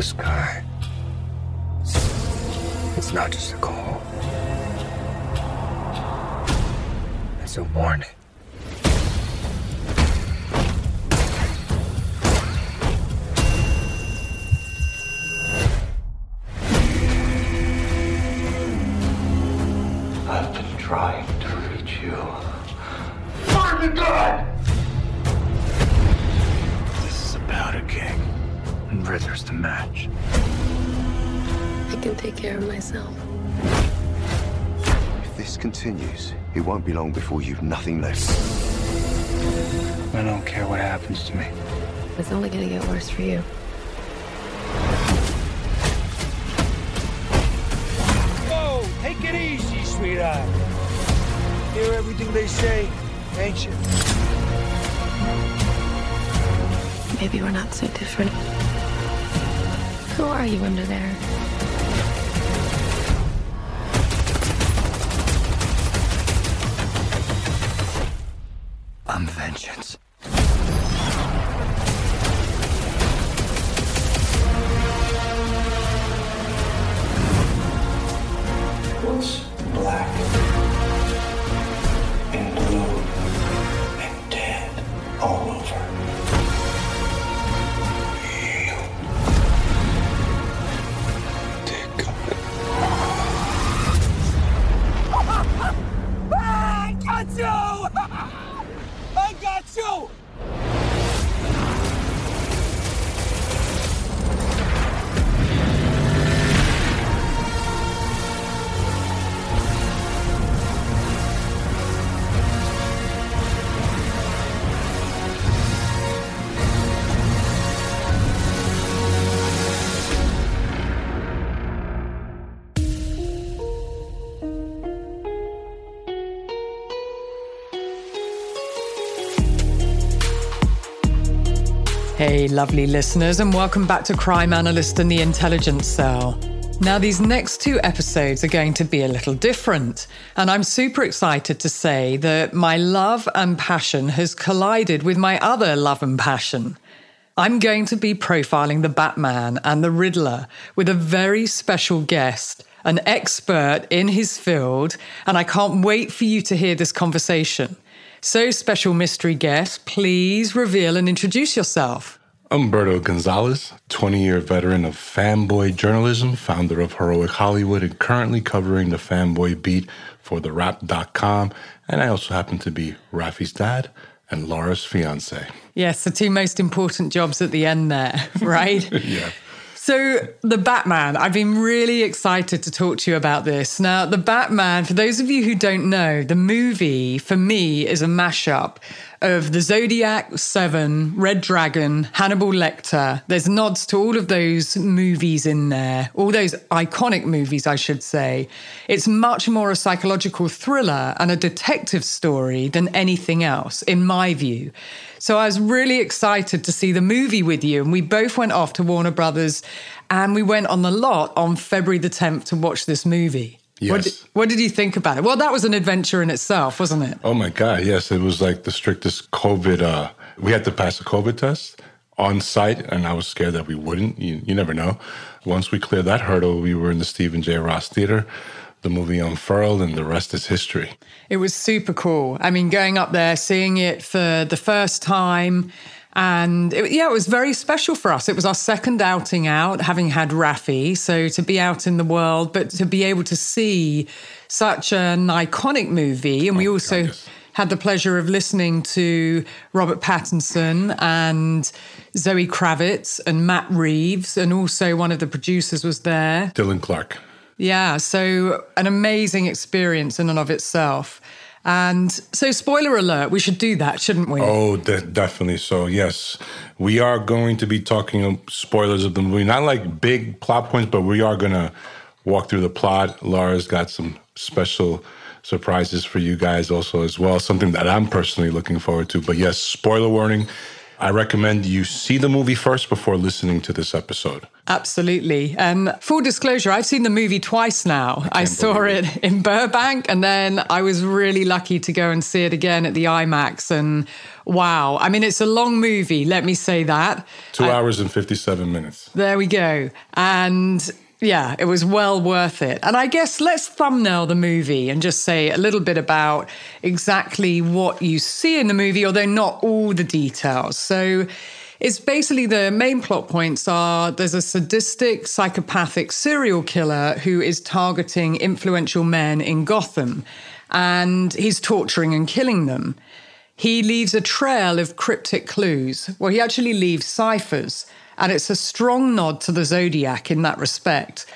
The sky, it's not just a call. It's a warning. Be long before you've nothing left. I don't care what happens to me. It's only gonna get worse for you. Whoa! Take it easy, sweetheart. Hear everything they say, ain't you? Maybe we're not so different. Who are you under there? I'm vengeance. What's Hey, lovely listeners, and welcome back to Crime Analyst and the Intelligence Cell. Now, these next two episodes are going to be a little different, and I'm super excited to say that my love and passion has collided with my other love and passion. I'm going to be profiling the Batman and the Riddler with a very special guest, an expert in his field, and I can't wait for you to hear this conversation. So, special mystery guest, please reveal and introduce yourself. Umberto Gonzalez, 20 year veteran of fanboy journalism, founder of Heroic Hollywood, and currently covering the fanboy beat for TheWrap.com. And I also happen to be Rafi's dad and Laura's fiance. Yes, the two most important jobs at the end there, right? yeah. So, the Batman, I've been really excited to talk to you about this. Now, the Batman, for those of you who don't know, the movie for me is a mashup of the Zodiac, Seven, Red Dragon, Hannibal Lecter. There's nods to all of those movies in there, all those iconic movies, I should say. It's much more a psychological thriller and a detective story than anything else, in my view. So I was really excited to see the movie with you. And we both went off to Warner Brothers and we went on the lot on February the 10th to watch this movie. Yes. What did, what did you think about it? Well, that was an adventure in itself, wasn't it? Oh my God, yes. It was like the strictest COVID. Uh, we had to pass a COVID test on site, and I was scared that we wouldn't. You, you never know. Once we cleared that hurdle, we were in the Stephen J. Ross Theater. The movie unfurled, and the rest is history. It was super cool. I mean, going up there, seeing it for the first time, and it, yeah, it was very special for us. It was our second outing out, having had Raffi. So to be out in the world, but to be able to see such an iconic movie. And we oh, also God, yes. had the pleasure of listening to Robert Pattinson and Zoe Kravitz and Matt Reeves. And also one of the producers was there Dylan Clark. Yeah. So an amazing experience in and of itself. And so, spoiler alert, we should do that, shouldn't we? Oh, de- definitely. So, yes, we are going to be talking spoilers of the movie. Not like big plot points, but we are going to walk through the plot. Laura's got some special surprises for you guys also as well, something that I'm personally looking forward to. But yes, spoiler warning. I recommend you see the movie first before listening to this episode. Absolutely. Um, full disclosure, I've seen the movie twice now. I, I saw it, it in Burbank, and then I was really lucky to go and see it again at the IMAX. And wow, I mean, it's a long movie, let me say that. Two uh, hours and 57 minutes. There we go. And yeah, it was well worth it. And I guess let's thumbnail the movie and just say a little bit about exactly what you see in the movie, although not all the details. So it's basically the main plot points are there's a sadistic, psychopathic serial killer who is targeting influential men in Gotham, and he's torturing and killing them. He leaves a trail of cryptic clues. Well, he actually leaves ciphers and it's a strong nod to the Zodiac in that respect.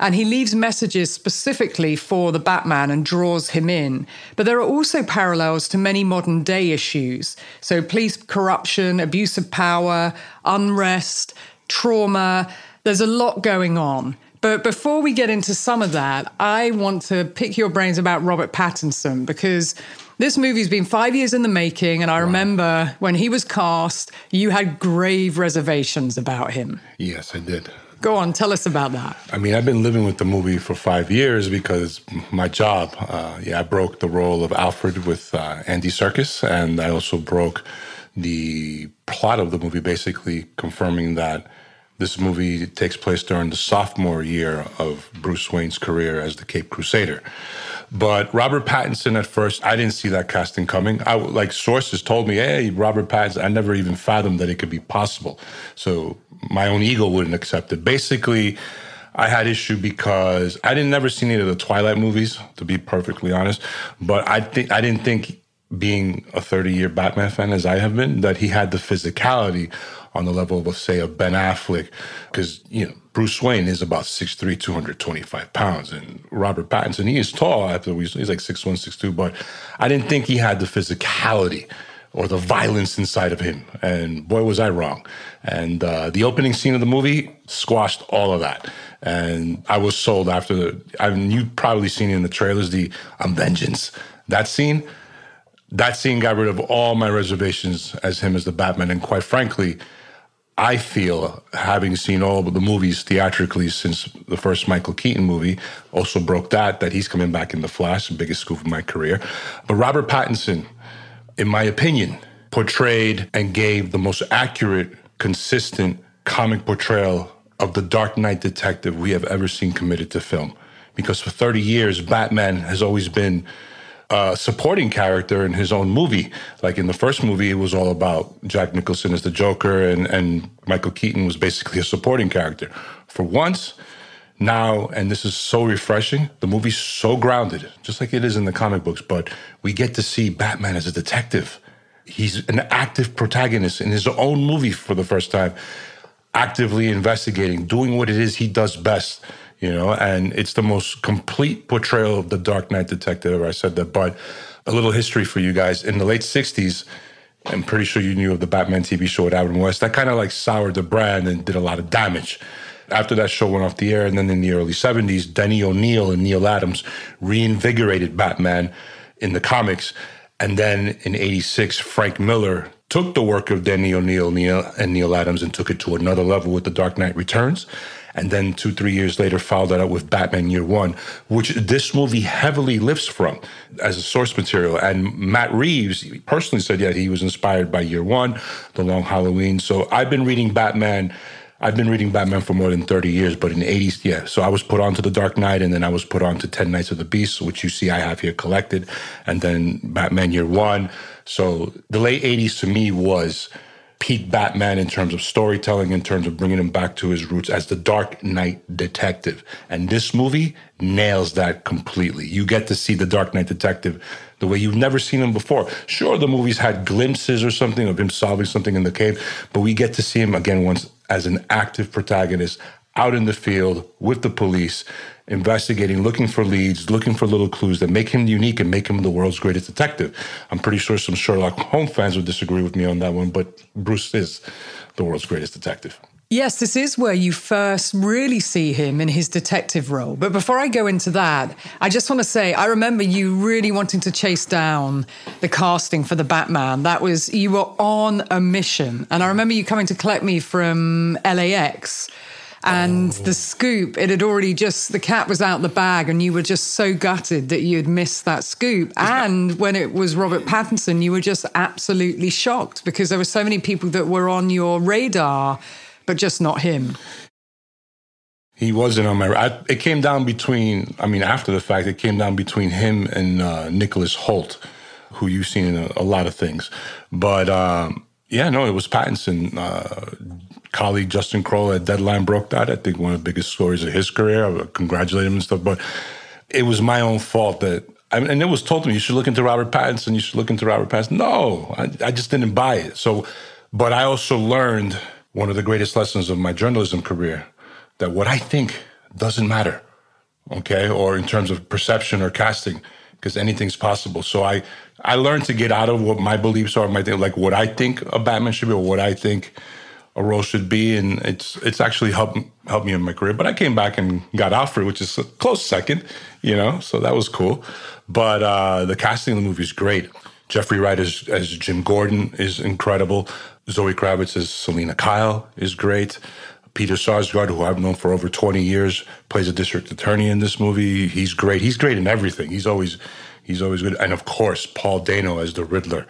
And he leaves messages specifically for the Batman and draws him in. But there are also parallels to many modern day issues. So, police corruption, abuse of power, unrest, trauma. There's a lot going on. But before we get into some of that, I want to pick your brains about Robert Pattinson because this movie's been five years in the making, and I wow. remember when he was cast, you had grave reservations about him. Yes, I did. Go on, tell us about that. I mean, I've been living with the movie for five years because my job. Uh, yeah, I broke the role of Alfred with uh, Andy Serkis, and I also broke the plot of the movie, basically confirming that this movie takes place during the sophomore year of Bruce Wayne's career as the Cape Crusader. But Robert Pattinson at first, I didn't see that casting coming. I like sources told me, "Hey, Robert Pattinson." I never even fathomed that it could be possible. So my own ego wouldn't accept it. Basically, I had issue because I didn't never see any of the Twilight movies, to be perfectly honest. But I think I didn't think being a 30 year Batman fan as I have been, that he had the physicality on the level of, say, a Ben Affleck, because, you know, Bruce Wayne is about 6'3", 225 pounds. And Robert Pattinson, he is tall. After we, he's like 6'1", 6'2", but I didn't think he had the physicality or the violence inside of him. And boy, was I wrong. And uh, the opening scene of the movie squashed all of that. And I was sold after the, I mean, you've probably seen in the trailers, the um, vengeance. That scene, that scene got rid of all my reservations as him as the Batman. And quite frankly, I feel, having seen all the movies theatrically since the first Michael Keaton movie, also broke that, that he's coming back in The Flash, the biggest scoop of my career. But Robert Pattinson, in my opinion, portrayed and gave the most accurate, consistent comic portrayal of the Dark Knight detective we have ever seen committed to film. Because for 30 years, Batman has always been uh, supporting character in his own movie. Like in the first movie, it was all about Jack Nicholson as the Joker, and, and Michael Keaton was basically a supporting character. For once, now, and this is so refreshing, the movie's so grounded, just like it is in the comic books, but we get to see Batman as a detective. He's an active protagonist in his own movie for the first time, actively investigating, doing what it is he does best you know, and it's the most complete portrayal of the Dark Knight detective. I said that, but a little history for you guys. In the late 60s, I'm pretty sure you knew of the Batman TV show with Adam West. That kind of like soured the brand and did a lot of damage. After that show went off the air, and then in the early 70s, Denny O'Neil and Neal Adams reinvigorated Batman in the comics. And then in 86, Frank Miller took the work of Denny O'Neil and Neal Adams and took it to another level with The Dark Knight Returns. And then two, three years later, followed that up with Batman Year One, which this movie heavily lifts from as a source material. And Matt Reeves personally said, yeah, he was inspired by Year One, The Long Halloween. So I've been reading Batman. I've been reading Batman for more than 30 years, but in the 80s, yeah. So I was put onto The Dark Knight, and then I was put onto 10 Nights of the Beast, which you see I have here collected, and then Batman Year One. So the late 80s to me was peak Batman in terms of storytelling, in terms of bringing him back to his roots as the Dark Knight detective. And this movie nails that completely. You get to see the Dark Knight detective the way you've never seen him before. Sure, the movies had glimpses or something of him solving something in the cave, but we get to see him again once as an active protagonist out in the field with the police investigating, looking for leads, looking for little clues that make him unique and make him the world's greatest detective. I'm pretty sure some Sherlock Holmes fans would disagree with me on that one, but Bruce is the world's greatest detective. Yes, this is where you first really see him in his detective role. But before I go into that, I just want to say I remember you really wanting to chase down the casting for the Batman. That was, you were on a mission. And I remember you coming to collect me from LAX and oh. the scoop, it had already just, the cat was out the bag, and you were just so gutted that you had missed that scoop. And when it was Robert Pattinson, you were just absolutely shocked because there were so many people that were on your radar, but just not him. He wasn't on my. I, it came down between. I mean, after the fact, it came down between him and uh, Nicholas Hoult who you've seen in a, a lot of things. But um, yeah, no, it was Pattinson. Uh, colleague Justin Kroll at Deadline broke that. I think one of the biggest stories of his career. I would congratulate him and stuff. But it was my own fault that, I mean, and it was told to me, you should look into Robert Pattinson. You should look into Robert Pattinson. No, I, I just didn't buy it. So, but I also learned one of the greatest lessons of my journalism career that what I think doesn't matter, okay, or in terms of perception or casting, because anything's possible. So I I learned to get out of what my beliefs are, my thing, like what I think a Batman should be, or what I think a role should be, and it's it's actually helped helped me in my career. But I came back and got Alfred, which is a close second, you know, so that was cool. But uh, the casting of the movie is great. Jeffrey Wright as, as Jim Gordon is incredible. Zoe Kravitz as Selina Kyle is great. Peter Sarsgaard, who I've known for over 20 years, plays a district attorney in this movie. He's great. He's great in everything. He's always he's always good. And of course, Paul Dano as the Riddler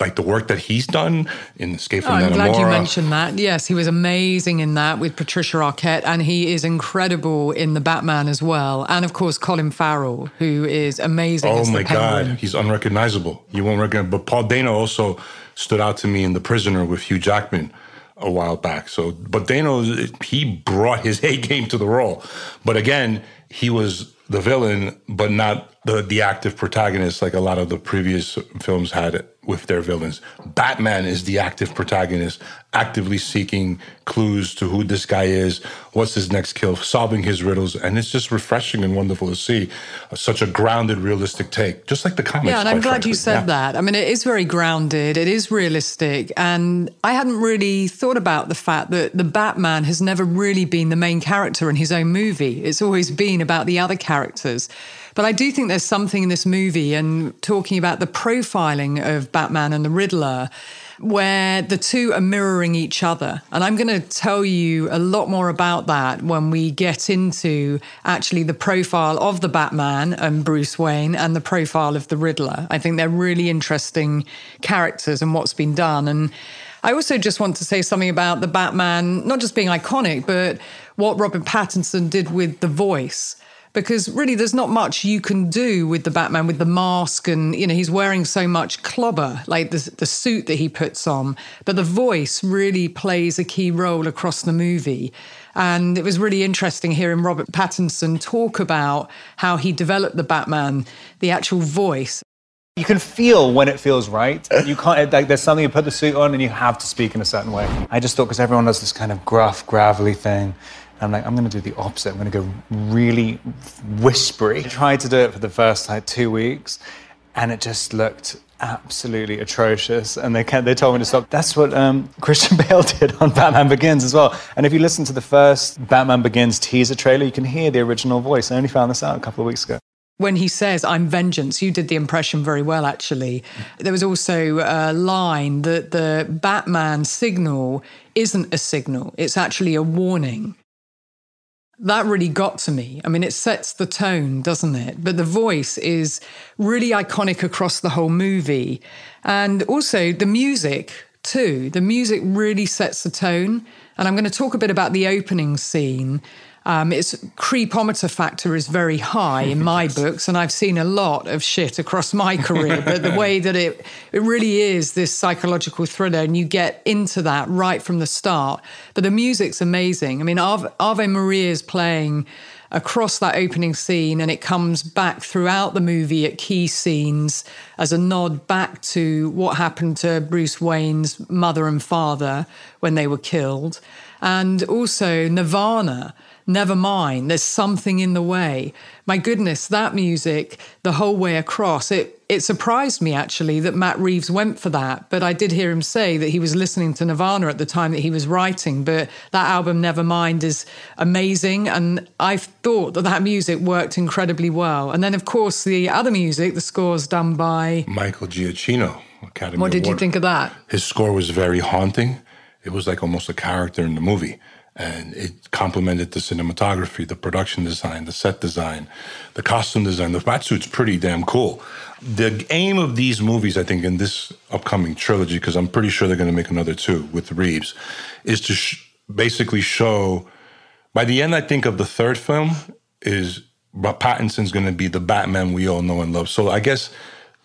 like the work that he's done in Escape oh, from oh, I'm glad you mentioned that. Yes, he was amazing in that with Patricia Arquette, and he is incredible in the Batman as well. And of course, Colin Farrell, who is amazing. Oh my God, he's unrecognizable. You won't recognize. But Paul Dano also stood out to me in The Prisoner with Hugh Jackman a while back. So, but Dano, he brought his A game to the role. But again, he was the villain, but not the the active protagonist like a lot of the previous films had with their villains. Batman is the active protagonist, actively seeking clues to who this guy is, what's his next kill, solving his riddles, and it's just refreshing and wonderful to see such a grounded, realistic take, just like the comics. Yeah, and I'm glad frankly. you said yeah. that. I mean, it is very grounded, it is realistic, and I hadn't really thought about the fact that the Batman has never really been the main character in his own movie. It's always been about the other characters. But I do think there's something in this movie and talking about the profiling of Batman and the Riddler where the two are mirroring each other. And I'm going to tell you a lot more about that when we get into actually the profile of the Batman and Bruce Wayne and the profile of the Riddler. I think they're really interesting characters and what's been done. And I also just want to say something about the Batman, not just being iconic, but what Robin Pattinson did with the voice because really there's not much you can do with the Batman with the mask and you know he's wearing so much clobber like the, the suit that he puts on but the voice really plays a key role across the movie and it was really interesting hearing Robert Pattinson talk about how he developed the Batman the actual voice you can feel when it feels right. You can't, like, there's something you put the suit on and you have to speak in a certain way. I just thought because everyone does this kind of gruff, gravelly thing. I'm like, I'm going to do the opposite. I'm going to go really whispery. I tried to do it for the first like two weeks, and it just looked absolutely atrocious, and they can they told me to stop. That's what um, Christian Bale did on Batman Begins as well. And if you listen to the first Batman Begins teaser trailer, you can hear the original voice. I only found this out a couple of weeks ago when he says i'm vengeance you did the impression very well actually there was also a line that the batman signal isn't a signal it's actually a warning that really got to me. I mean, it sets the tone, doesn't it? But the voice is really iconic across the whole movie. And also the music, too. The music really sets the tone. And I'm going to talk a bit about the opening scene um, its creepometer factor is very high in my books, and I've seen a lot of shit across my career. but the way that it it really is this psychological thriller, and you get into that right from the start. But the music's amazing. I mean, Ave, Ave Maria is playing across that opening scene, and it comes back throughout the movie at key scenes as a nod back to what happened to Bruce Wayne's mother and father when they were killed. And also Nirvana never mind, there's something in the way. My goodness, that music the whole way across, it it surprised me actually that Matt Reeves went for that. But I did hear him say that he was listening to Nirvana at the time that he was writing. But that album, Nevermind, is amazing. And I thought that that music worked incredibly well. And then, of course, the other music, the scores done by Michael Giacchino, Academy What did Award. you think of that? His score was very haunting. It was like almost a character in the movie and it complemented the cinematography, the production design, the set design, the costume design. The batsuit's pretty damn cool. The aim of these movies, I think, in this upcoming trilogy, because I'm pretty sure they're going to make another two with Reeves, is to sh- basically show. By the end, I think of the third film is Pattinson's going to be the Batman we all know and love. So I guess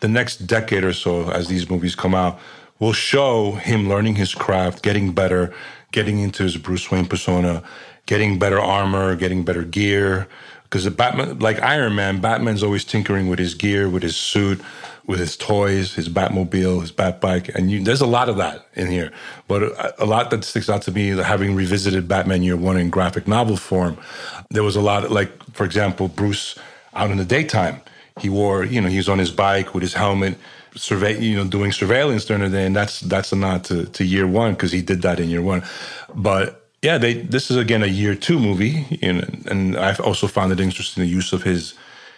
the next decade or so, as these movies come out, will show him learning his craft, getting better, getting into his Bruce Wayne persona, getting better armor, getting better gear. Because the Batman, like Iron Man, Batman's always tinkering with his gear, with his suit, with his toys, his Batmobile, his Batbike, and you, there's a lot of that in here. But a, a, lot that sticks out to me, having revisited Batman Year One in graphic novel form, there was a lot. Of, like, for example, Bruce out in the daytime, he wore, you know, he was on his bike with his helmet survey, you know, doing surveillance during the day, and that's that's a nod to, to year one because he did that in year one. But yeah, they this is again a year two movie, you know, and I've also found it interesting the use of his.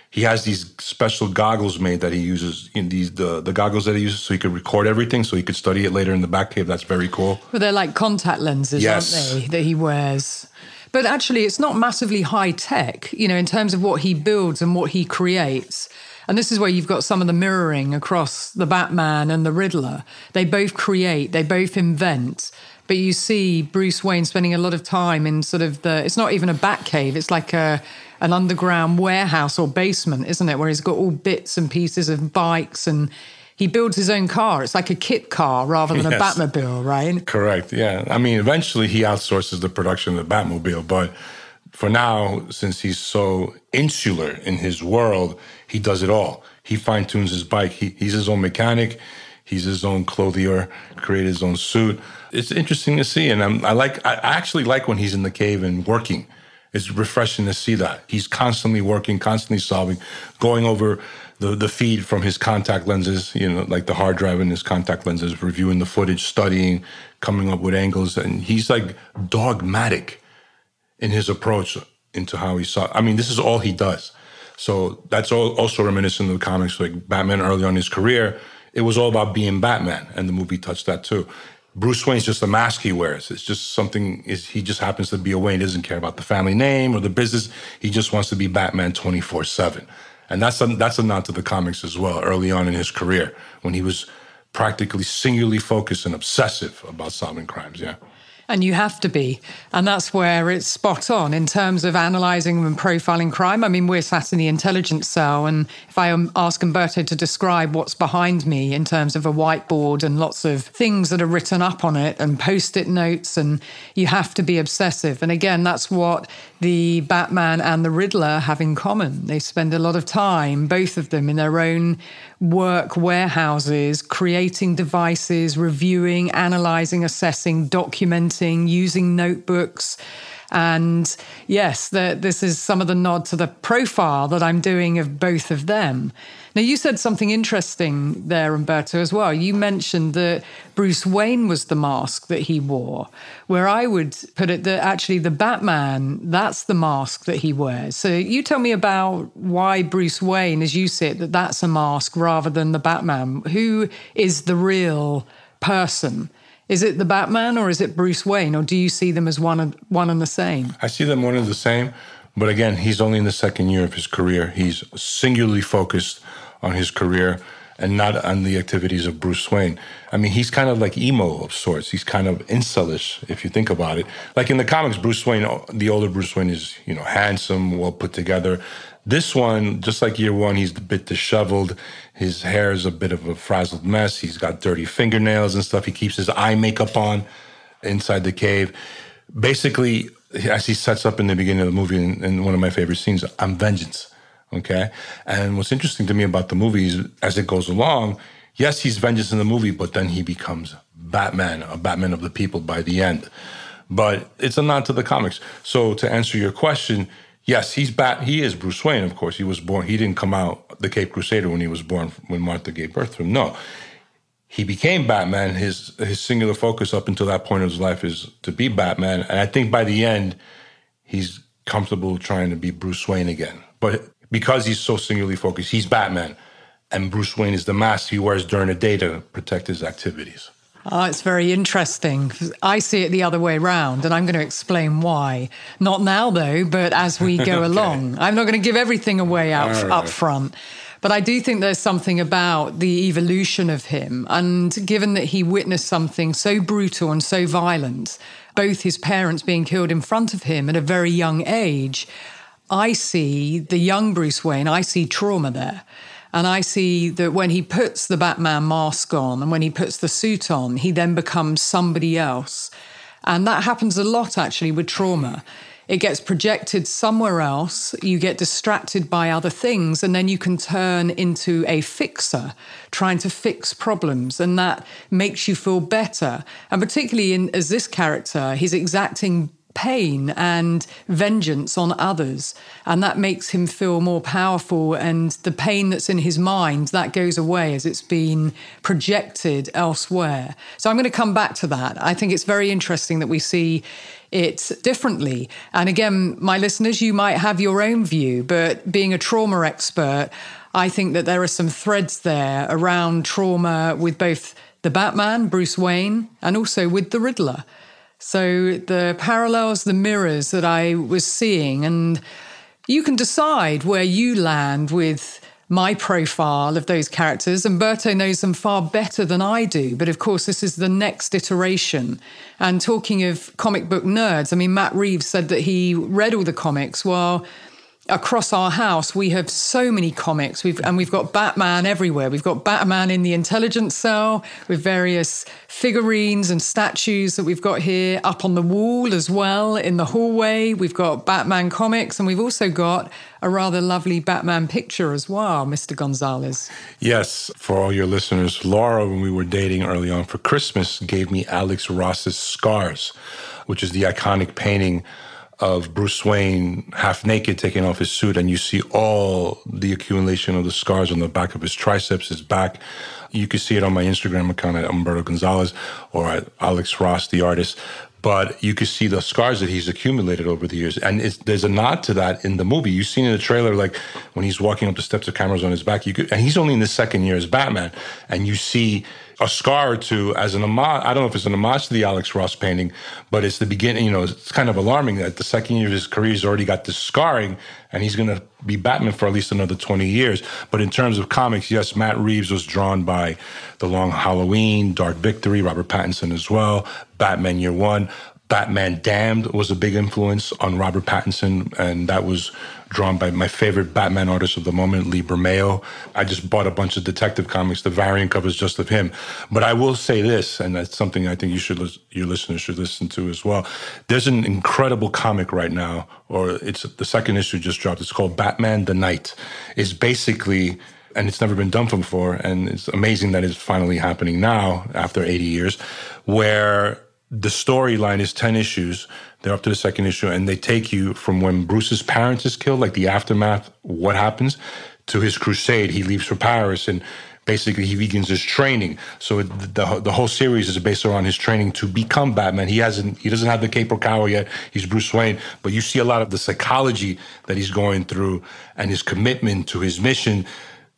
He has these special goggles made that he uses in these the the goggles that he uses so he could record everything, so he could study it later in the back cave. That's very cool. Well, they're like contact lenses, yes. aren't they, that he wears? But actually, it's not massively high tech, you know, in terms of what he builds and what he creates. And this is where you've got some of the mirroring across the Batman and the Riddler. They both create, they both invent. But you see Bruce Wayne spending a lot of time in sort of the, it's not even a bat cave, it's like a, an underground warehouse or basement, isn't it? Where he's got all bits and pieces of bikes and he builds his own car. It's like a kit car rather than yes. a Batmobile, right? Correct. Yeah. I mean, eventually he outsources the production of the Batmobile, but for now, since he's so insular in his world, he does it all. He fine tunes his bike. He, he's his own mechanic. He's his own clothier. Create his own suit. It's interesting to see, and I'm, I like. I actually like when he's in the cave and working. It's refreshing to see that he's constantly working, constantly solving, going over the the feed from his contact lenses. You know, like the hard drive in his contact lenses, reviewing the footage, studying, coming up with angles, and he's like dogmatic in his approach into how he saw. I mean, this is all he does. So that's all also reminiscent of the comics, like Batman early on in his career. It was all about being Batman, and the movie touched that too. Bruce Wayne's just a mask he wears. It's just something. Is he just happens to be a Wayne? Doesn't care about the family name or the business. He just wants to be Batman twenty four seven, and that's a, that's a nod to the comics as well. Early on in his career, when he was practically singularly focused and obsessive about solving crimes. Yeah. And you have to be. And that's where it's spot on in terms of analysing and profiling crime. I mean, we're sat in the intelligence cell, and if I ask Umberto to describe what's behind me in terms of a whiteboard and lots of things that are written up on it and post it notes, and you have to be obsessive. And again, that's what the Batman and the Riddler have in common. They spend a lot of time, both of them, in their own work warehouses, creating devices, reviewing, analyzing, assessing, documenting, using notebooks. And yes, the, this is some of the nod to the profile that I'm doing of both of them. Now, you said something interesting there, Umberto, as well. You mentioned that Bruce Wayne was the mask that he wore, where I would put it that actually the Batman, that's the mask that he wears. So you tell me about why Bruce Wayne, as you see it, that that's a mask rather than the Batman. Who is the real person? Is it the Batman or is it Bruce Wayne, or do you see them as one and, one and the same? I see them one and the same. But again, he's only in the second year of his career. He's singularly focused on his career and not on the activities of Bruce Wayne. I mean, he's kind of like emo of sorts. He's kind of incelish, if you think about it. Like in the comics, Bruce Wayne, the older Bruce Wayne is, you know, handsome, well put together. This one, just like year one, he's a bit disheveled. His hair is a bit of a frazzled mess. He's got dirty fingernails and stuff. He keeps his eye makeup on inside the cave. Basically, as he sets up in the beginning of the movie, in, in one of my favorite scenes, I'm vengeance. Okay. And what's interesting to me about the movie is as it goes along, yes, he's vengeance in the movie, but then he becomes Batman, a Batman of the people by the end. But it's a nod to the comics. So to answer your question, yes, he's Bat. He is Bruce Wayne, of course. He was born. He didn't come out the Cape Crusader when he was born. When Martha gave birth to him. No, he became Batman. His his singular focus up until that point of his life is to be Batman. And I think by the end, he's comfortable trying to be Bruce Wayne again. But because he's so singularly focused, he's Batman. And Bruce Wayne is the mask he wears during the day to protect his activities. Oh, it's very interesting. I see it the other way around, and I'm going to explain why. Not now, though, but as we go okay. along. I'm not going to give everything away out, right. up front. But I do think there's something about the evolution of him. And given that he witnessed something so brutal and so violent, both his parents being killed in front of him at a very young age, I see the young Bruce Wayne, I see trauma there. And I see that when he puts the Batman mask on and when he puts the suit on, he then becomes somebody else. And that happens a lot actually with trauma. It gets projected somewhere else, you get distracted by other things, and then you can turn into a fixer, trying to fix problems. And that makes you feel better. And particularly in, as this character, he's exacting pain and vengeance on others. And that makes him feel more powerful. And the pain that's in his mind, that goes away as it's been projected elsewhere. So I'm going to come back to that. I think it's very interesting that we see it differently. And again, my listeners, you might have your own view, but being a trauma expert, I think that there are some threads there around trauma with both the Batman, Bruce Wayne, and also with the Riddler. So the parallels, the mirrors that I was seeing, and you can decide where you land with my profile of those characters. Umberto knows them far better than I do. But of course, this is the next iteration. And talking of comic book nerds, I mean, Matt Reeves said that he read all the comics. Well, across our house we have so many comics. We've and we've got batman everywhere. We've got batman in the intelligence cell with various figurines and statues that we've got here up on the wall as well in the hallway. We've got batman comics and we've also got a rather lovely batman picture as well mr gonzalez. Yes for all your listeners laura when we were dating early on for christmas gave me alex ross's scars which is the iconic painting of Bruce Wayne half naked taking off his suit, and you see all the accumulation of the scars on the back of his triceps, his back. You can see it on my Instagram account at Umberto Gonzalez or at Alex Ross, the artist. But you can see the scars that he's accumulated over the years. And there's a nod to that in the movie. You've seen in the trailer, like when he's walking up the steps of cameras on his back, you could, and he's only in the second year as Batman. And you see a scar or two as an homage. I don't know if it's an homage to the Alex Ross painting, but it's the beginning. You know, it's kind of alarming that the second year of his career, he's already got this scarring, and he's going to be Batman for at least another 20 years. But in terms of comics, yes, Matt Reeves was drawn by The Long Halloween, Dark Victory, Robert Pattinson as well, Batman Year One. Batman Damned was a big influence on Robert Pattinson, and that was drawn by my favorite Batman artist of the moment, Lee Bermejo. I just bought a bunch of detective comics, the variant covers just of him. But I will say this, and that's something I think you should, your listeners should listen to as well. There's an incredible comic right now, or it's the second issue just dropped. It's called Batman the Knight. It's basically and it's never been done before. And it's amazing that it's finally happening now after 80 years, where the storyline is 10 issues. They're up to the second issue, and they take you from when Bruce's parents is killed, like the aftermath, what happens, to his crusade. He leaves for Paris and basically he begins his training. So the the whole series is based around his training to become Batman. He hasn't he doesn't have the cape or cowl yet. He's Bruce Wayne, but you see a lot of the psychology that he's going through and his commitment to his mission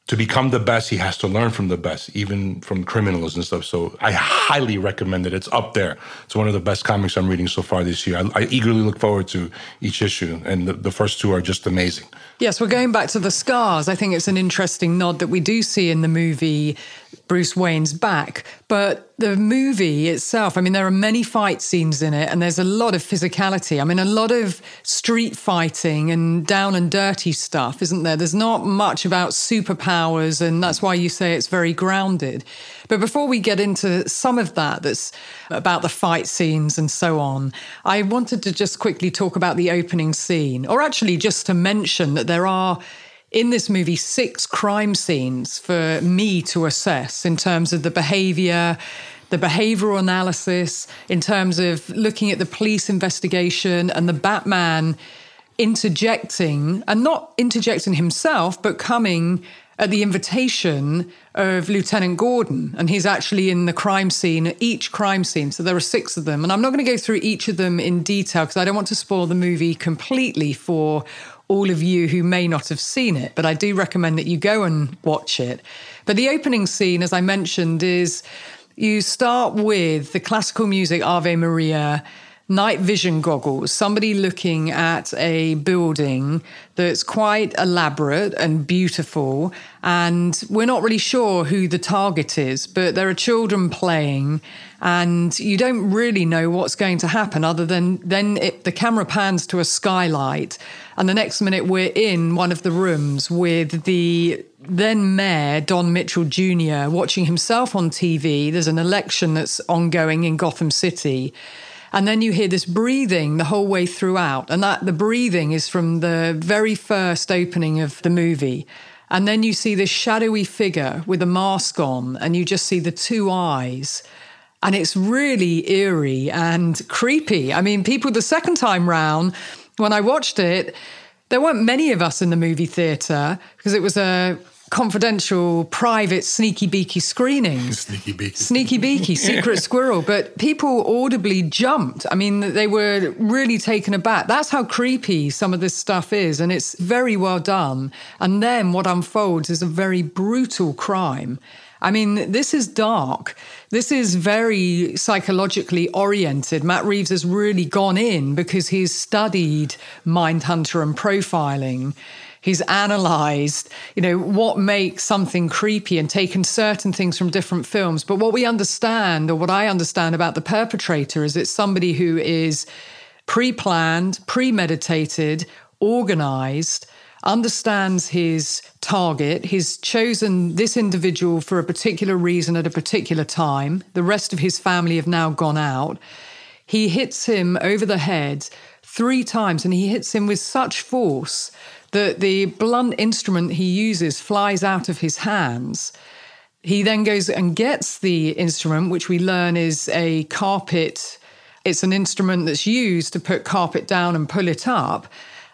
to become the best, he has to learn from the best, even from criminals and stuff. So I highly recommend it. It's up there. It's one of the best comics I'm reading so far this year. I, I eagerly look forward to each issue, and the, the first two are just amazing. Yes, we're going back to the scars. I think it's an interesting nod that we do see in the movie Bruce Wayne's back. But the movie itself, I mean, there are many fight scenes in it, and there's a lot of physicality. I mean, a lot of street fighting and down and dirty stuff, isn't there? There's not much about superpowers, and that's why you say it's very grounded. But before we get into some of that, that's about the fight scenes and so on, I wanted to just quickly talk about the opening scene, or actually just to mention that there are in this movie six crime scenes for me to assess in terms of the behavior, the behavioral analysis, in terms of looking at the police investigation and the Batman interjecting and not interjecting himself, but coming at the invitation of Lieutenant Gordon. And he's actually in the crime scene, each crime scene. So there are six of them. And I'm not going to go through each of them in detail because I don't want to spoil the movie completely for all of you who may not have seen it, but I do recommend that you go and watch it. But the opening scene, as I mentioned, is you start with the classical music Ave Maria night vision goggles, somebody looking at a building that's quite elaborate and beautiful. And we're not really sure who the target is, but there are children playing, and you don't really know what's going to happen other than then it, the camera pans to a skylight. And the next minute, we're in one of the rooms with the then Mayor Don Mitchell Jr. watching himself on TV. There's an election that's ongoing in Gotham City. And then you hear this breathing the whole way throughout. And that the breathing is from the very first opening of the movie. And then you see this shadowy figure with a mask on, and you just see the two eyes. And it's really eerie and creepy. I mean, people the second time round, when I watched it, there weren't many of us in the movie theatre because it was a confidential, private, sneaky beaky screening. Sneaky beaky. Sneaky beaky, secret squirrel. But people audibly jumped. I mean, they were really taken aback. That's how creepy some of this stuff is. And it's very well done. And then what unfolds is a very brutal crime. I mean, this is dark. This is very psychologically oriented. Matt Reeves has really gone in because he's studied Mindhunter and profiling he's analyzed, you know, what makes something creepy and taken certain things from different films. But what we understand, or what I understand about the perpetrator, is it's somebody who is pre planned, premeditated, organized, understands his target. He's chosen this individual for a particular reason at a particular time. The rest of his family have now gone out. He hits him over the head three times and he hits him with such force that the blunt instrument he uses flies out of his hands. He then goes and gets the instrument, which we learn is a carpet. It's an instrument that's used to put carpet down and pull it up.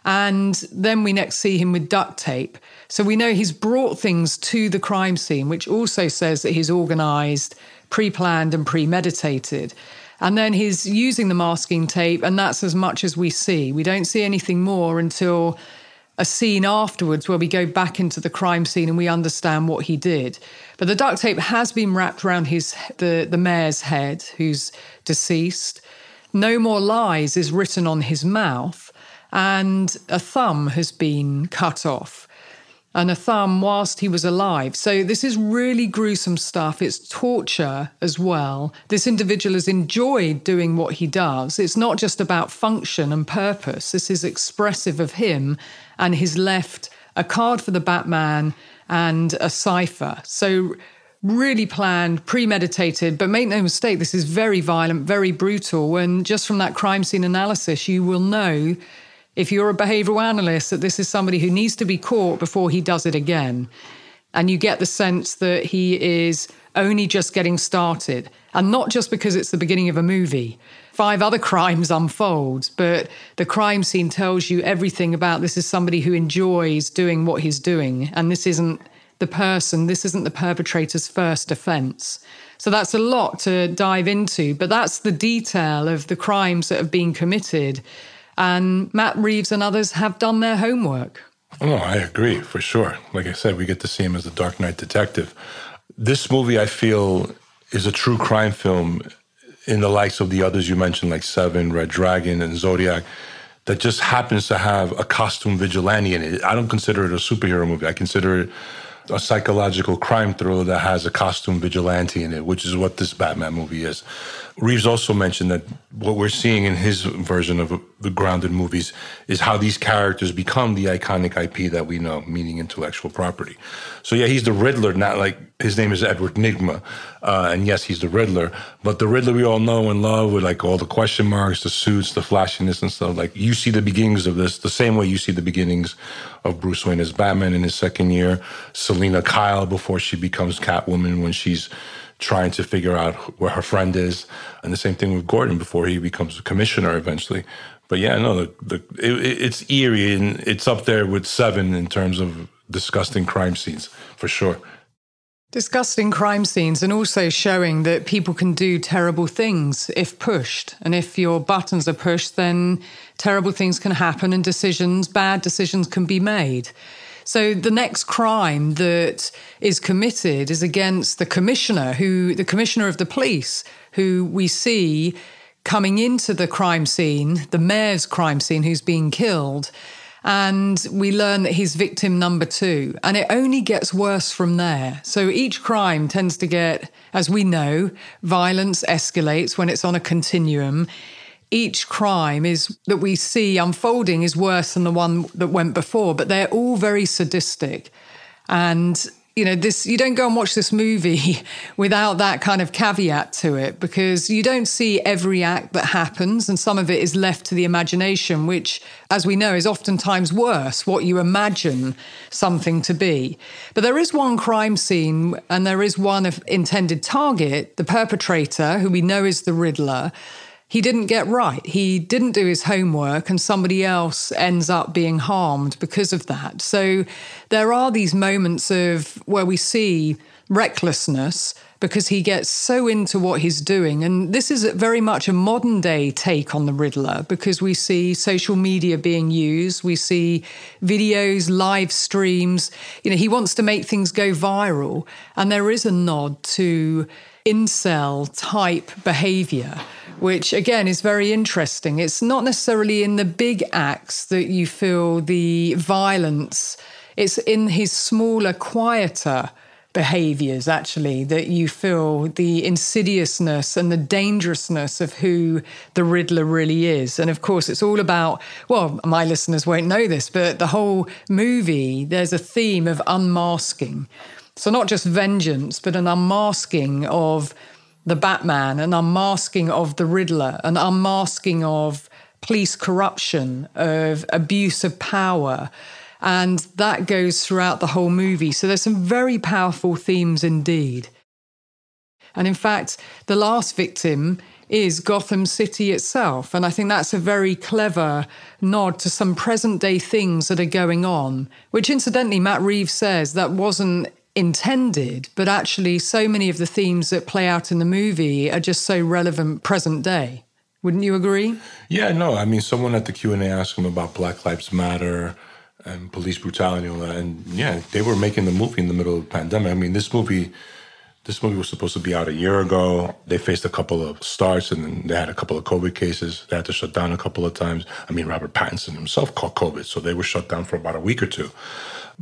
And then we next see him with duct tape. So we know he's brought things to the crime scene, which also says that he's organized, pre planned, and premeditated. And then he's using the masking tape, and that's as much as we see. We don't see anything more until a scene afterwards where we go back into the crime scene and we understand what he did. But the duct tape has been wrapped around his the, the mayor's head, who's deceased. No more lies is written on his mouth, and a thumb has been cut off and a thumb whilst he was alive. So this is really gruesome stuff. It's torture as well. This individual has enjoyed doing what he does. It's not just about function and purpose. This is expressive of him and he's left a card for the Batman and a cipher. So really planned, premeditated, but make no mistake, this is very violent, very brutal. And just from that crime scene analysis, you will know if you're a behavioral analyst, that this is somebody who needs to be caught before he does it again. And you get the sense that he is only just getting started. And not just because it's the beginning of a movie. Five other crimes unfold, but the crime scene tells you everything about this is somebody who enjoys doing what he's doing. And this isn't the person, this isn't the perpetrator's first offense. So that's a lot to dive into, but that's the detail of the crimes that have been committed. And Matt Reeves and others have done their homework. No, I agree for sure. Like I said, we get to see him as the Dark Knight detective. This movie, I feel, is a true crime film in the likes of the others you mentioned, like Seven, Red Dragon, and Zodiac, that just happens to have a costume vigilante in it. I don't consider it a superhero movie. I consider it a psychological crime thriller that has a costume vigilante in it, which is what this Batman movie is. Reeves also mentioned that what we're seeing in his version of the grounded movies is how these characters become the iconic IP that we know, meaning intellectual property. So yeah, he's the Riddler, not like his name is Edward Nygma, uh, and yes, he's the Riddler. But the Riddler we all know and love, with like all the question marks, the suits, the flashiness and stuff. Like you see the beginnings of this the same way you see the beginnings of Bruce Wayne as Batman in his second year, Selina Kyle before she becomes Catwoman when she's trying to figure out where her friend is, and the same thing with Gordon before he becomes a commissioner eventually. But yeah, no, the, the it, it's eerie and it's up there with Seven in terms of disgusting crime scenes for sure. Disgusting crime scenes and also showing that people can do terrible things if pushed. And if your buttons are pushed, then terrible things can happen and decisions, bad decisions can be made. So the next crime that is committed is against the commissioner, who the commissioner of the police, who we see coming into the crime scene, the mayor's crime scene, who's being killed. And we learn that he's victim number two. And it only gets worse from there. So each crime tends to get, as we know, violence escalates when it's on a continuum each crime is that we see unfolding is worse than the one that went before, but they're all very sadistic. And you know this you don't go and watch this movie without that kind of caveat to it because you don't see every act that happens and some of it is left to the imagination which as we know is oftentimes worse what you imagine something to be but there is one crime scene and there is one intended target the perpetrator who we know is the riddler he didn't get right. He didn't do his homework, and somebody else ends up being harmed because of that. So there are these moments of where we see recklessness because he gets so into what he's doing. And this is very much a modern day take on the Riddler because we see social media being used, we see videos, live streams. You know, he wants to make things go viral. And there is a nod to incel type behavior which again is very interesting. It's not necessarily in the big acts that you feel the violence, it's in his smaller, quieter behaviors actually that you feel the insidiousness and the dangerousness of who the Riddler really is. And of course, it's all about, well, my listeners won't know this, but the whole movie, there's a theme of unmasking. So, not just vengeance, but an unmasking of the Batman, an unmasking of the Riddler, an unmasking of police corruption, of abuse of power. And that goes throughout the whole movie. So there's some very powerful themes indeed. And in fact, the last victim is Gotham City itself. And I think that's a very clever nod to some present day things that are going on, which incidentally, Matt Reeves says that wasn't intended, but actually, so many of the themes that play out in the movie are just so relevant present day. Wouldn't you agree? Yeah, no. I mean, someone at the Q and A asked him about Black Lives Matter and police brutality and all that, and yeah, they were making the movie in the middle of the pandemic. I mean, this movie. This movie was supposed to be out a year ago. They faced a couple of starts and then they had a couple of COVID cases. They had to shut down a couple of times. I mean, Robert Pattinson himself caught COVID, so they were shut down for about a week or two.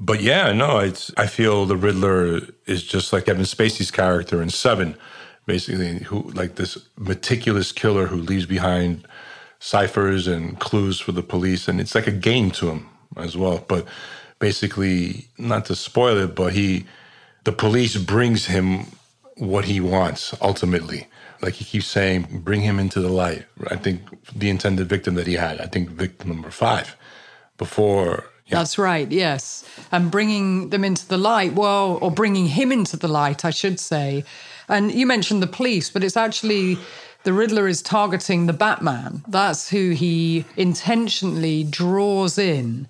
But yeah, no, it's I feel the Riddler is just like Kevin Spacey's character in Seven, basically, who like this meticulous killer who leaves behind ciphers and clues for the police, and it's like a game to him as well. But basically, not to spoil it, but he, the police brings him what he wants ultimately. Like he keeps saying, bring him into the light. I think the intended victim that he had, I think victim number five, before That's right, yes. And bringing them into the light, well, or bringing him into the light, I should say. And you mentioned the police, but it's actually the Riddler is targeting the Batman. That's who he intentionally draws in.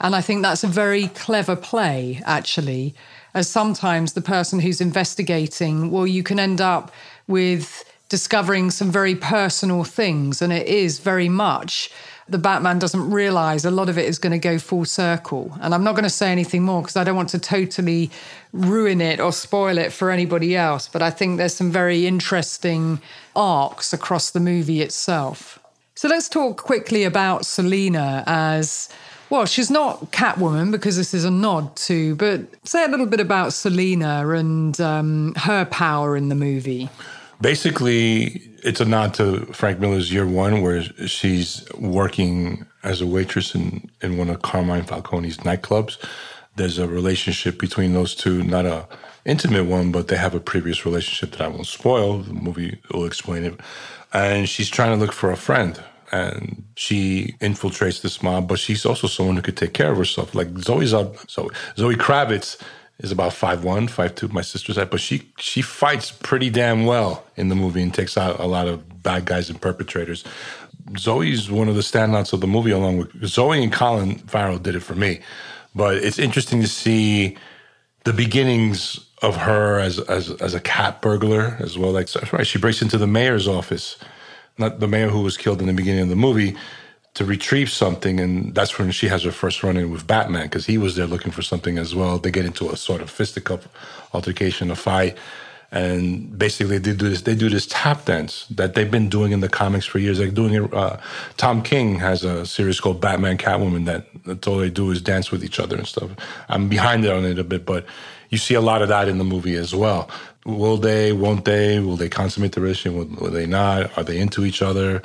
And I think that's a very clever play, actually, as sometimes the person who's investigating, well, you can end up with discovering some very personal things. And it is very much the Batman doesn't realize a lot of it is going to go full circle. And I'm not going to say anything more because I don't want to totally ruin it or spoil it for anybody else. But I think there's some very interesting arcs across the movie itself. So let's talk quickly about Selina as. Well, she's not Catwoman because this is a nod to, but say a little bit about Selina and um, her power in the movie. Basically, it's a nod to Frank Miller's Year One, where she's working as a waitress in, in one of Carmine Falcone's nightclubs. There's a relationship between those two, not a intimate one, but they have a previous relationship that I won't spoil. The movie will explain it. And she's trying to look for a friend. And she infiltrates this mob, but she's also someone who could take care of herself. Like up, so Zoe Kravitz is about five one, five two. My sister's height, but she she fights pretty damn well in the movie and takes out a lot of bad guys and perpetrators. Zoe's one of the standouts of the movie, along with Zoe and Colin Farrell did it for me. But it's interesting to see the beginnings of her as as as a cat burglar as well. Like right, she breaks into the mayor's office, not the mayor who was killed in the beginning of the movie to retrieve something, and that's when she has her first run in with Batman because he was there looking for something as well. They get into a sort of fisticuff altercation, a fight, and basically they do this. They do this tap dance that they've been doing in the comics for years. Like doing it. Uh, Tom King has a series called Batman Catwoman that that's all they do is dance with each other and stuff. I'm behind it on it a bit, but you see a lot of that in the movie as well. Will they? Won't they? Will they consummate the relationship? Will, will they not? Are they into each other?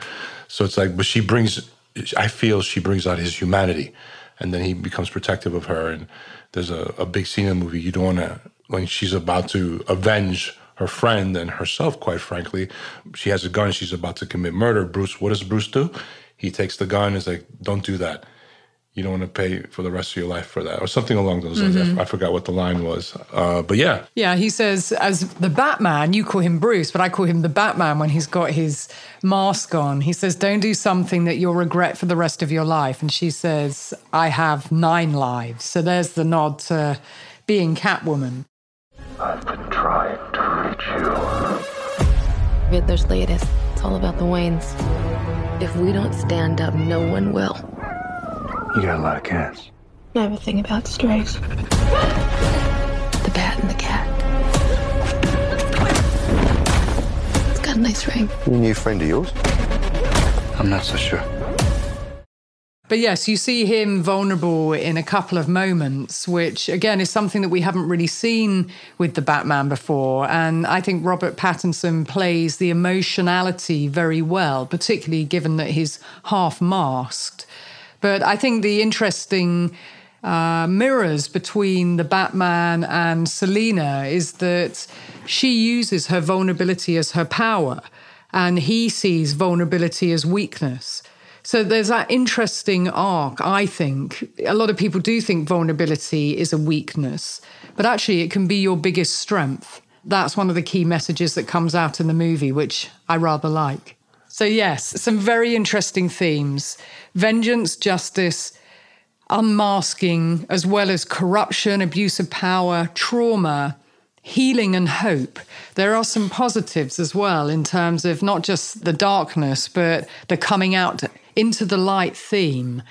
So it's like, but she brings I feel she brings out his humanity, and then he becomes protective of her. And there's a, a big scene in the movie you don't want to when she's about to avenge her friend and herself. Quite frankly, she has a gun. She's about to commit murder. Bruce, what does Bruce do? He takes the gun. And Is like, don't do that you don't want to pay for the rest of your life for that, or something along those lines. Mm-hmm. I, forgot what the line was, uh, but yeah. Yeah, he says, as the Batman, you call him Bruce, but I call him the Batman when he's got his mask on. He says, don't do something that you'll regret for the rest of your life. And she says, I have nine lives. So there's the nod to being Catwoman. I've been trying to reach you. Riddler's latest. It's all about the Waynes. If we don't stand up, no one will. You got a lot of cats. I have a thing about strays. The bat and the cat. It's got a nice ring. New friend of yours? I'm not so sure. But yes, you see him vulnerable in a couple of moments, which again is something that we haven't really seen with the Batman before. And I think Robert Pattinson plays the emotionality very well, particularly given that he's half masked. But I think the interesting uh, mirrors between the Batman and Selina is that she uses her vulnerability as her power, and he sees vulnerability as weakness. So there's that interesting arc, I think. A lot of people do think vulnerability is a weakness, but actually, it can be your biggest strength. That's one of the key messages that comes out in the movie, which I rather like. So, yes, some very interesting themes vengeance, justice, unmasking, as well as corruption, abuse of power, trauma, healing, and hope. There are some positives as well in terms of not just the darkness, but the coming out into the light theme.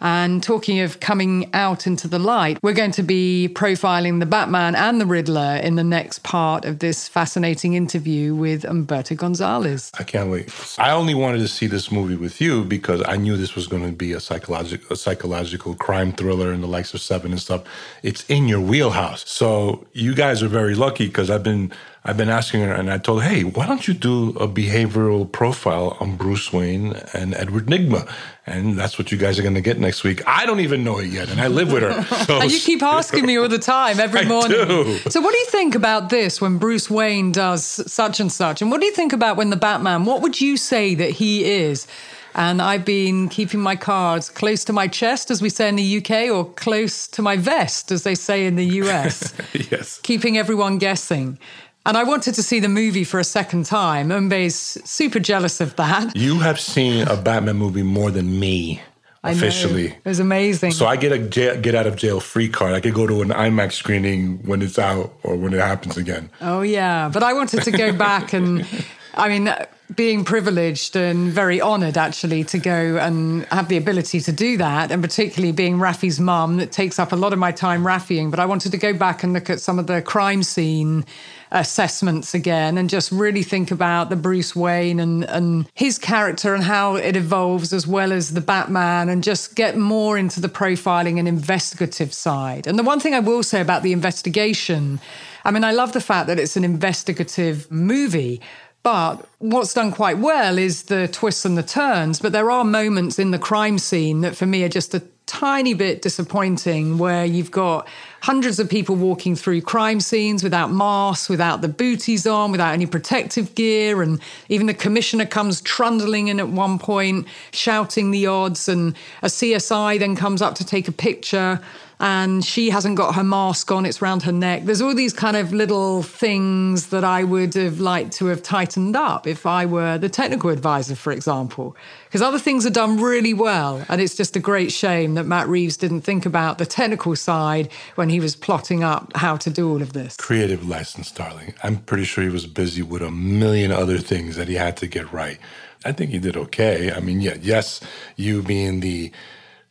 And talking of coming out into the light, we're going to be profiling the Batman and the Riddler in the next part of this fascinating interview with Umberto Gonzalez. I can't wait. I only wanted to see this movie with you because I knew this was going to be a psychological, a psychological crime thriller and the likes of Seven and stuff. It's in your wheelhouse. So you guys are very lucky because I've been I've been asking her, and I told her, hey, why don't you do a behavioral profile on Bruce Wayne and Edward Nygma? And that's what you guys are going to get next week. I don't even know it yet, and I live with her. So and you keep asking me all the time, every morning. Do. So, what do you think about this when Bruce Wayne does such and such? And what do you think about when the Batman, what would you say that he is? And I've been keeping my cards close to my chest, as we say in the UK, or close to my vest, as they say in the US. yes. Keeping everyone guessing. And I wanted to see the movie for a second time. Umbe's super jealous of that. You have seen a Batman movie more than me. Officially, it was amazing. So I get a jail, get out of jail free card. I could go to an IMAX screening when it's out or when it happens again. Oh yeah, but I wanted to go back and, I mean, being privileged and very honoured actually to go and have the ability to do that, and particularly being Rafi's mum, that takes up a lot of my time Rafiing. But I wanted to go back and look at some of the crime scene assessments again and just really think about the Bruce Wayne and, and his character and how it evolves as well as the Batman and just get more into the profiling and investigative side. And the one thing I will say about the investigation, I mean, I love the fact that it's an investigative movie. But what's done quite well is the twists and the turns. But there are moments in the crime scene that for me are just a tiny bit disappointing where you've got hundreds of people walking through crime scenes without masks, without the booties on, without any protective gear. And even the commissioner comes trundling in at one point, shouting the odds. And a CSI then comes up to take a picture and she hasn't got her mask on, it's around her neck. There's all these kind of little things that I would have liked to have tightened up if I were the technical advisor, for example. Because other things are done really well. And it's just a great shame that Matt Reeves didn't think about the technical side when he was plotting up how to do all of this. Creative license, darling. I'm pretty sure he was busy with a million other things that he had to get right. I think he did okay. I mean, yeah, yes, you being the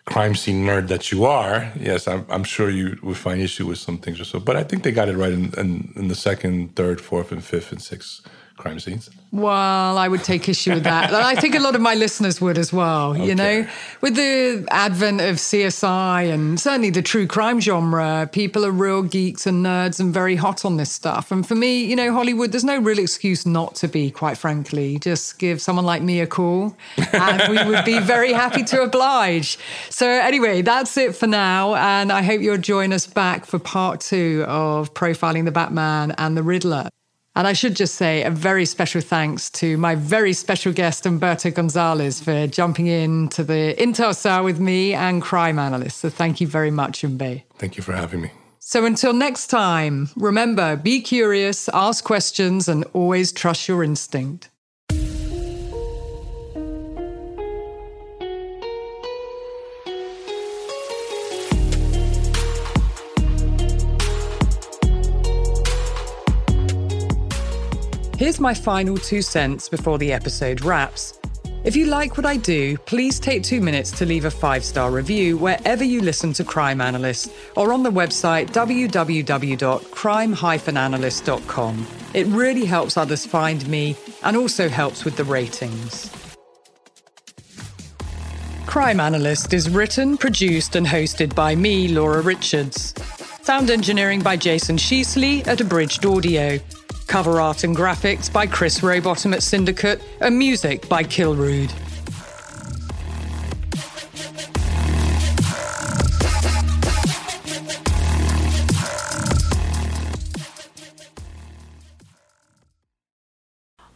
crime scene nerd that you are, yes, I'm, I'm, sure you would find issue with some things or so. But I think they got it right in, in, in the second, third, fourth, and fifth, and sixth crime scenes. Well, I would take issue with that. I think a lot of my listeners would as well. Okay. You know, with the advent of CSI and certainly the true crime genre, people are real geeks and nerds and very hot on this stuff. And for me, you know, Hollywood, there's no real excuse not to be, quite frankly. Just give someone like me a call and we would be very happy to oblige. So, anyway, that's it for now. And I hope you'll join us back for part two of Profiling the Batman and the Riddler. And I should just say a very special thanks to my very special guest, Umberto Gonzalez, for jumping in to the Intel cell with me and crime analyst. So thank you very much, Umbe. Thank you for having me. So until next time, remember be curious, ask questions, and always trust your instinct. Here's my final two cents before the episode wraps. If you like what I do, please take two minutes to leave a five star review wherever you listen to Crime Analyst or on the website www.crime analyst.com. It really helps others find me and also helps with the ratings. Crime Analyst is written, produced, and hosted by me, Laura Richards. Sound engineering by Jason Sheasley at Abridged Audio. Cover art and graphics by Chris Rowbottom at Syndicate, and music by Kilrude.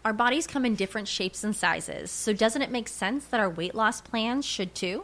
Our bodies come in different shapes and sizes, so doesn't it make sense that our weight loss plans should too?